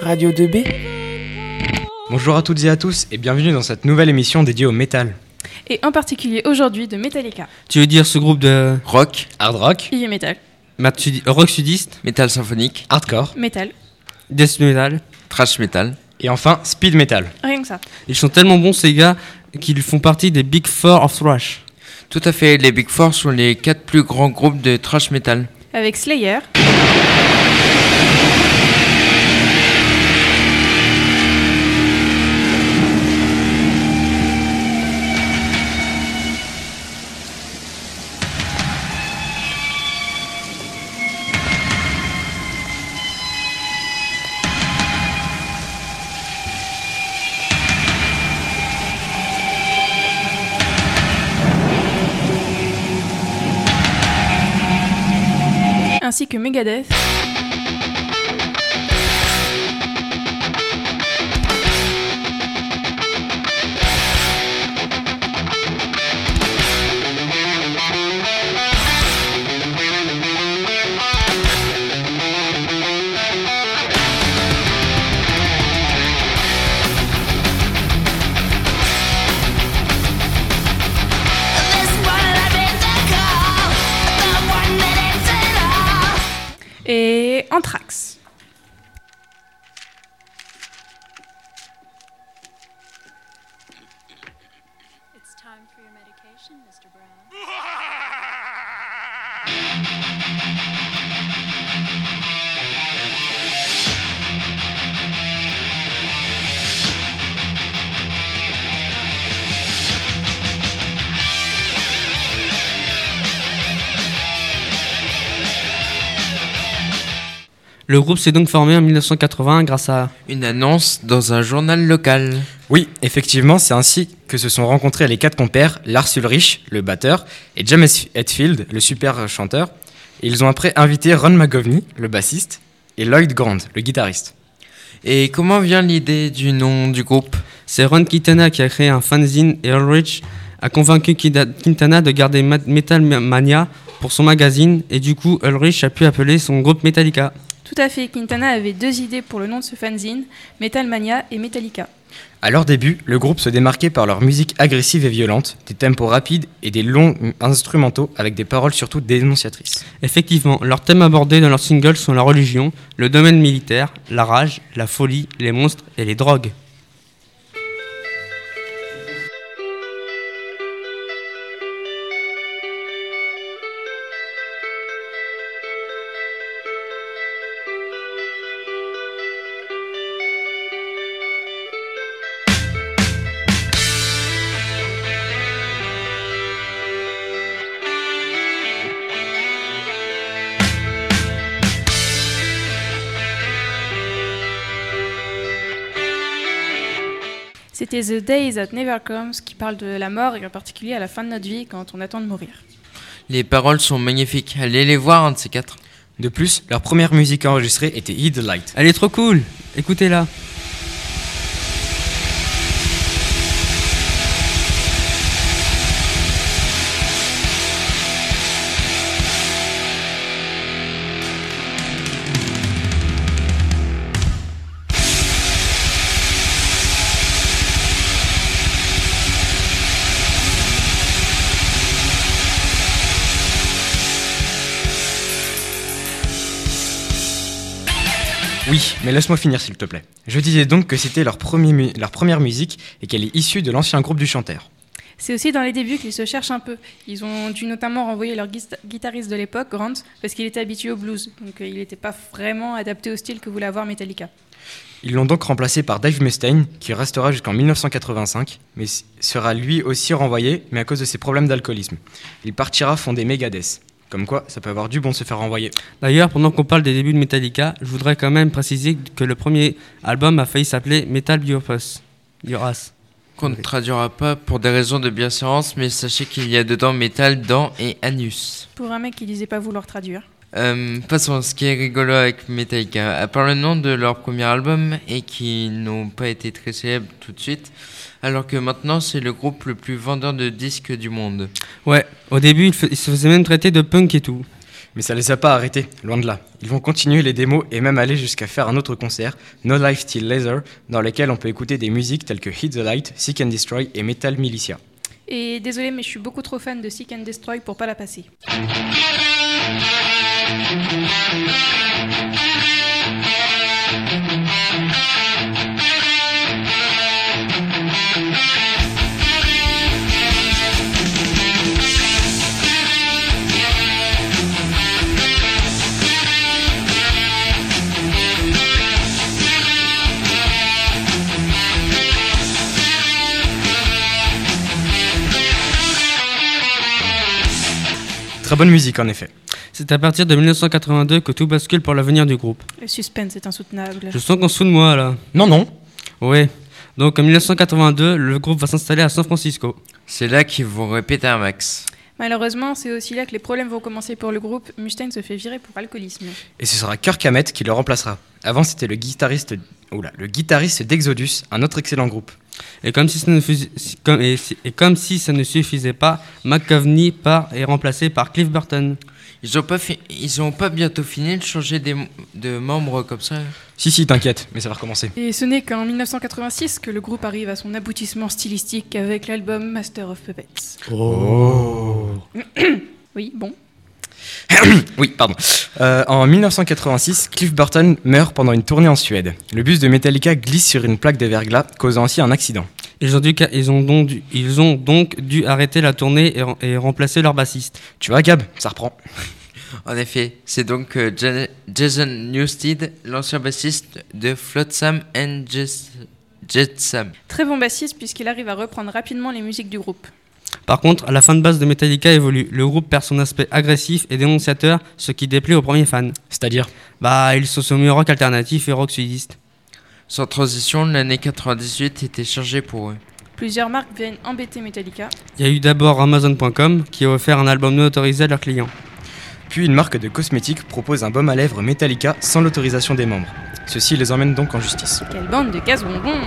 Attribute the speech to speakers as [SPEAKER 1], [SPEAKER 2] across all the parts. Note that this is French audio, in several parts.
[SPEAKER 1] Radio 2B
[SPEAKER 2] Bonjour à toutes et à tous et bienvenue dans cette nouvelle émission dédiée au métal.
[SPEAKER 3] Et en particulier aujourd'hui de Metallica.
[SPEAKER 4] Tu veux dire ce groupe de
[SPEAKER 5] Rock,
[SPEAKER 2] Hard rock,
[SPEAKER 3] Heavy Metal,
[SPEAKER 4] mat- sudi- rock sudiste,
[SPEAKER 5] metal symphonique,
[SPEAKER 2] hardcore
[SPEAKER 3] Metal,
[SPEAKER 4] death metal
[SPEAKER 5] thrash metal.
[SPEAKER 2] et enfin speed metal.
[SPEAKER 3] rien que ça.
[SPEAKER 4] Ils sont tellement bons ces gars qu'ils font partie des Big Four of Thrash.
[SPEAKER 5] Tout à fait, les Big Four sont les quatre plus grands groupes de thrash metal.
[SPEAKER 3] Avec Slayer, ainsi que Megadeth,
[SPEAKER 6] conversation, Mr. Brown.
[SPEAKER 4] Le groupe s'est donc formé en 1980 grâce à
[SPEAKER 5] Une annonce dans un journal local.
[SPEAKER 2] Oui, effectivement, c'est ainsi que se sont rencontrés les quatre compères, Lars Ulrich, le batteur, et James Hetfield, le super chanteur. Et ils ont après invité Ron McGovney, le bassiste, et Lloyd Grant, le guitariste.
[SPEAKER 5] Et comment vient l'idée du nom du groupe?
[SPEAKER 4] C'est Ron Quintana qui a créé un fanzine et Ulrich a convaincu Quintana de garder Metal Mania pour son magazine et du coup Ulrich a pu appeler son groupe Metallica.
[SPEAKER 3] Tout à fait, Quintana avait deux idées pour le nom de ce fanzine, Metal Mania et Metallica.
[SPEAKER 2] À leur début, le groupe se démarquait par leur musique agressive et violente, des tempos rapides et des longs instrumentaux avec des paroles surtout dénonciatrices.
[SPEAKER 4] Effectivement, leurs thèmes abordés dans leurs singles sont la religion, le domaine militaire, la rage, la folie, les monstres et les drogues.
[SPEAKER 3] C'était The Days That Never Comes qui parle de la mort et en particulier à la fin de notre vie quand on attend de mourir.
[SPEAKER 5] Les paroles sont magnifiques. Allez les voir, un de ces quatre.
[SPEAKER 2] De plus, leur première musique enregistrée était Heed the Light.
[SPEAKER 4] Elle est trop cool Écoutez-la
[SPEAKER 2] Oui, mais laisse-moi finir s'il te plaît. Je disais donc que c'était leur, premier mu- leur première musique et qu'elle est issue de l'ancien groupe du chanteur.
[SPEAKER 3] C'est aussi dans les débuts qu'ils se cherchent un peu. Ils ont dû notamment renvoyer leur guitariste de l'époque, Grant, parce qu'il était habitué au blues. Donc euh, il n'était pas vraiment adapté au style que voulait avoir Metallica.
[SPEAKER 2] Ils l'ont donc remplacé par Dave Mustaine, qui restera jusqu'en 1985, mais sera lui aussi renvoyé, mais à cause de ses problèmes d'alcoolisme. Il partira fonder Megadeth. Comme quoi, ça peut avoir du bon de se faire renvoyer.
[SPEAKER 4] D'ailleurs, pendant qu'on parle des débuts de Metallica, je voudrais quand même préciser que le premier album a failli s'appeler Metal Biopus. Duras.
[SPEAKER 5] Qu'on ne traduira pas pour des raisons de bienséance, mais sachez qu'il y a dedans métal, dents et anus.
[SPEAKER 3] Pour un mec qui disait pas vouloir traduire.
[SPEAKER 5] Euh, passons, ce qui est rigolo avec Metallica, à part le nom de leur premier album et qui n'ont pas été très célèbres tout de suite, alors que maintenant c'est le groupe le plus vendeur de disques du monde.
[SPEAKER 4] Ouais, au début, il, fa- il se faisait même traiter de punk et tout.
[SPEAKER 2] Mais ça les a pas arrêtés, loin de là. Ils vont continuer les démos et même aller jusqu'à faire un autre concert, No Life Till Laser, dans lequel on peut écouter des musiques telles que Hit the Light, Seek and Destroy et Metal Militia.
[SPEAKER 3] Et désolé, mais je suis beaucoup trop fan de Seek and Destroy pour pas la passer.
[SPEAKER 2] Très bonne musique en effet.
[SPEAKER 4] C'est à partir de 1982 que tout bascule pour l'avenir du groupe.
[SPEAKER 3] Le suspense est insoutenable.
[SPEAKER 4] Je sens qu'on se fout de moi là.
[SPEAKER 2] Non, non.
[SPEAKER 4] Ouais. Donc en 1982, le groupe va s'installer à San Francisco.
[SPEAKER 5] C'est là qu'ils vont répéter un max.
[SPEAKER 3] Malheureusement, c'est aussi là que les problèmes vont commencer pour le groupe. Mustaine se fait virer pour alcoolisme.
[SPEAKER 2] Et ce sera Kirk Hammett qui le remplacera. Avant, c'était le guitariste, oula, le guitariste d'Exodus, un autre excellent groupe.
[SPEAKER 4] Et comme si ça ne, fus- si- comme- et si- et comme si ça ne suffisait pas, McCovney part est remplacé par Cliff Burton.
[SPEAKER 5] Ils ont pas, fi- ils ont pas bientôt fini de changer des de membres comme ça
[SPEAKER 2] Si, si, t'inquiète, mais ça va recommencer.
[SPEAKER 3] Et ce n'est qu'en 1986 que le groupe arrive à son aboutissement stylistique avec l'album Master of Puppets.
[SPEAKER 2] Oh.
[SPEAKER 3] Oui, bon.
[SPEAKER 2] Oui, pardon. Euh, en 1986, Cliff Burton meurt pendant une tournée en Suède. Le bus de Metallica glisse sur une plaque de verglas, causant ainsi un accident.
[SPEAKER 4] Ils ont, dû, ils, ont donc dû, ils ont donc dû arrêter la tournée et, rem- et remplacer leur bassiste.
[SPEAKER 2] Tu vois, Gab, ça reprend.
[SPEAKER 5] En effet, c'est donc euh, Jason Newsted, l'ancien bassiste de Flotsam and Jets- Jetsam.
[SPEAKER 3] Très bon bassiste puisqu'il arrive à reprendre rapidement les musiques du groupe.
[SPEAKER 4] Par contre, la fan base de Metallica évolue. Le groupe perd son aspect agressif et dénonciateur, ce qui déplaît aux premiers fans.
[SPEAKER 2] C'est-à-dire?
[SPEAKER 4] Bah, ils sont soumis au rock alternatif et rock sudiste.
[SPEAKER 5] Sans transition, l'année 98 était chargée pour eux.
[SPEAKER 3] Plusieurs marques viennent embêter Metallica.
[SPEAKER 4] Il y a eu d'abord Amazon.com qui a offert un album non autorisé à leurs clients.
[SPEAKER 2] Puis une marque de cosmétiques propose un baume à lèvres Metallica sans l'autorisation des membres. Ceci les emmène donc en justice.
[SPEAKER 3] Quelle bande de casse bonbons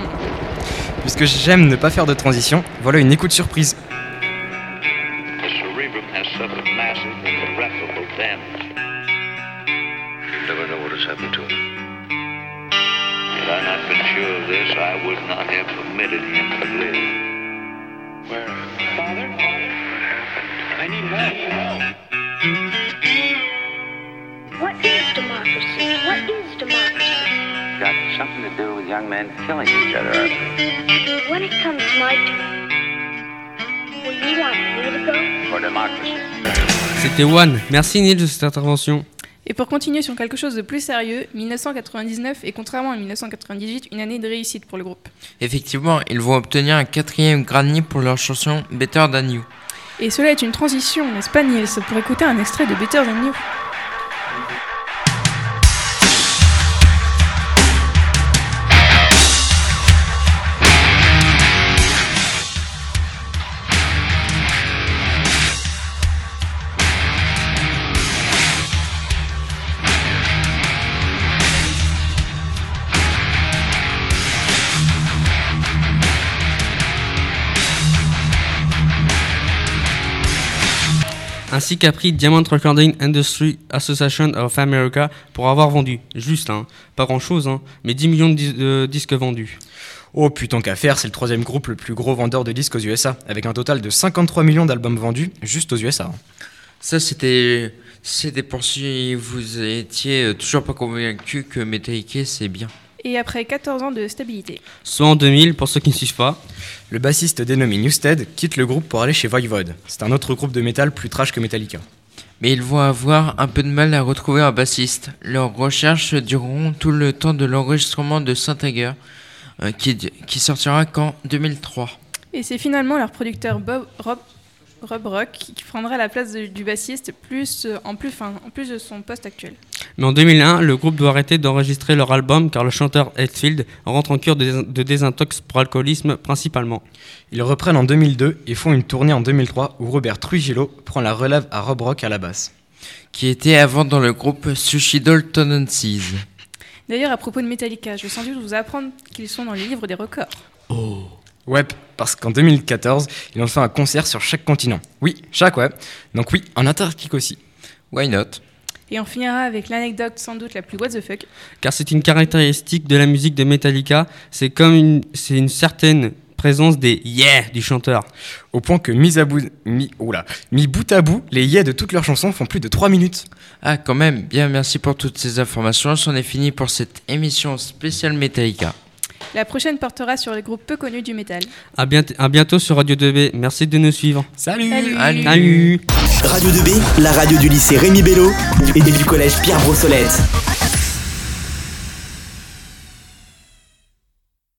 [SPEAKER 2] Puisque j'aime ne pas faire de transition, voilà une écoute surprise.
[SPEAKER 1] I have permitted him to live.
[SPEAKER 7] Where?
[SPEAKER 1] Father? What happened? I need help.
[SPEAKER 6] What is democracy? What is democracy?
[SPEAKER 8] got something to do with young men killing each other. I think.
[SPEAKER 6] When it comes my turn, will you want me to go?
[SPEAKER 8] For democracy.
[SPEAKER 4] C'était One. Merci Neil de cette intervention.
[SPEAKER 3] Et pour continuer sur quelque chose de plus sérieux, 1999 est contrairement à 1998 une année de réussite pour le groupe.
[SPEAKER 5] Effectivement, ils vont obtenir un quatrième Grammy pour leur chanson Better Than You.
[SPEAKER 3] Et cela est une transition, n'est-ce pas Niels Pour écouter un extrait de Better Than You?
[SPEAKER 4] Ainsi qu'a pris Diamond Recording Industry Association of America pour avoir vendu, juste, hein, pas grand chose, hein, mais 10 millions de, dis- de disques vendus.
[SPEAKER 2] Oh putain qu'à faire, c'est le troisième groupe le plus gros vendeur de disques aux USA, avec un total de 53 millions d'albums vendus juste aux USA.
[SPEAKER 5] Ça, c'était c'était pour si vous étiez euh, toujours pas convaincu que Metallica c'est bien.
[SPEAKER 3] Et après 14 ans de stabilité.
[SPEAKER 4] Soit en 2000, pour ceux qui ne suivent pas.
[SPEAKER 2] Le bassiste dénommé Newsted quitte le groupe pour aller chez Voivod. C'est un autre groupe de métal plus trash que Metallica.
[SPEAKER 5] Mais ils vont avoir un peu de mal à retrouver un bassiste. Leurs recherches dureront tout le temps de l'enregistrement de Saint-Ager, euh, qui, qui sortira qu'en 2003.
[SPEAKER 3] Et c'est finalement leur producteur Bob, Rob, Rob Rock qui prendra la place de- du bassiste plus, euh, en, plus, enfin, en plus de son poste actuel.
[SPEAKER 4] Mais en 2001, le groupe doit arrêter d'enregistrer leur album car le chanteur Hetfield rentre en cure de, de désintox pour alcoolisme principalement.
[SPEAKER 2] Ils reprennent en 2002 et font une tournée en 2003 où Robert Trujillo prend la relève à Rob Rock à la basse.
[SPEAKER 5] Qui était avant dans le groupe Suicidal Tendencies.
[SPEAKER 3] D'ailleurs, à propos de Metallica, je vais sans doute vous apprendre qu'ils sont dans les livres des records.
[SPEAKER 2] Ouais, parce qu'en 2014, ils ont fait un concert sur chaque continent. Oui, chaque, ouais. Donc oui, en Antarctique aussi.
[SPEAKER 5] Why not?
[SPEAKER 3] Et on finira avec l'anecdote sans doute la plus what the fuck.
[SPEAKER 4] Car c'est une caractéristique de la musique de Metallica, c'est comme une, c'est une certaine présence des yeah du chanteur.
[SPEAKER 2] Au point que, mis, à bout, mis, oula, mis bout à bout, les yeah de toutes leurs chansons font plus de 3 minutes.
[SPEAKER 5] Ah, quand même, bien merci pour toutes ces informations. C'en est fini pour cette émission spéciale Metallica.
[SPEAKER 3] La prochaine portera sur les groupes peu connus du métal.
[SPEAKER 4] À, bientôt, à bientôt sur Radio 2B. Merci de nous suivre.
[SPEAKER 2] Salut
[SPEAKER 3] Salut.
[SPEAKER 5] Salut.
[SPEAKER 4] Salut
[SPEAKER 9] Radio 2B, la radio du lycée Rémi Bello et du collège Pierre Brossolette.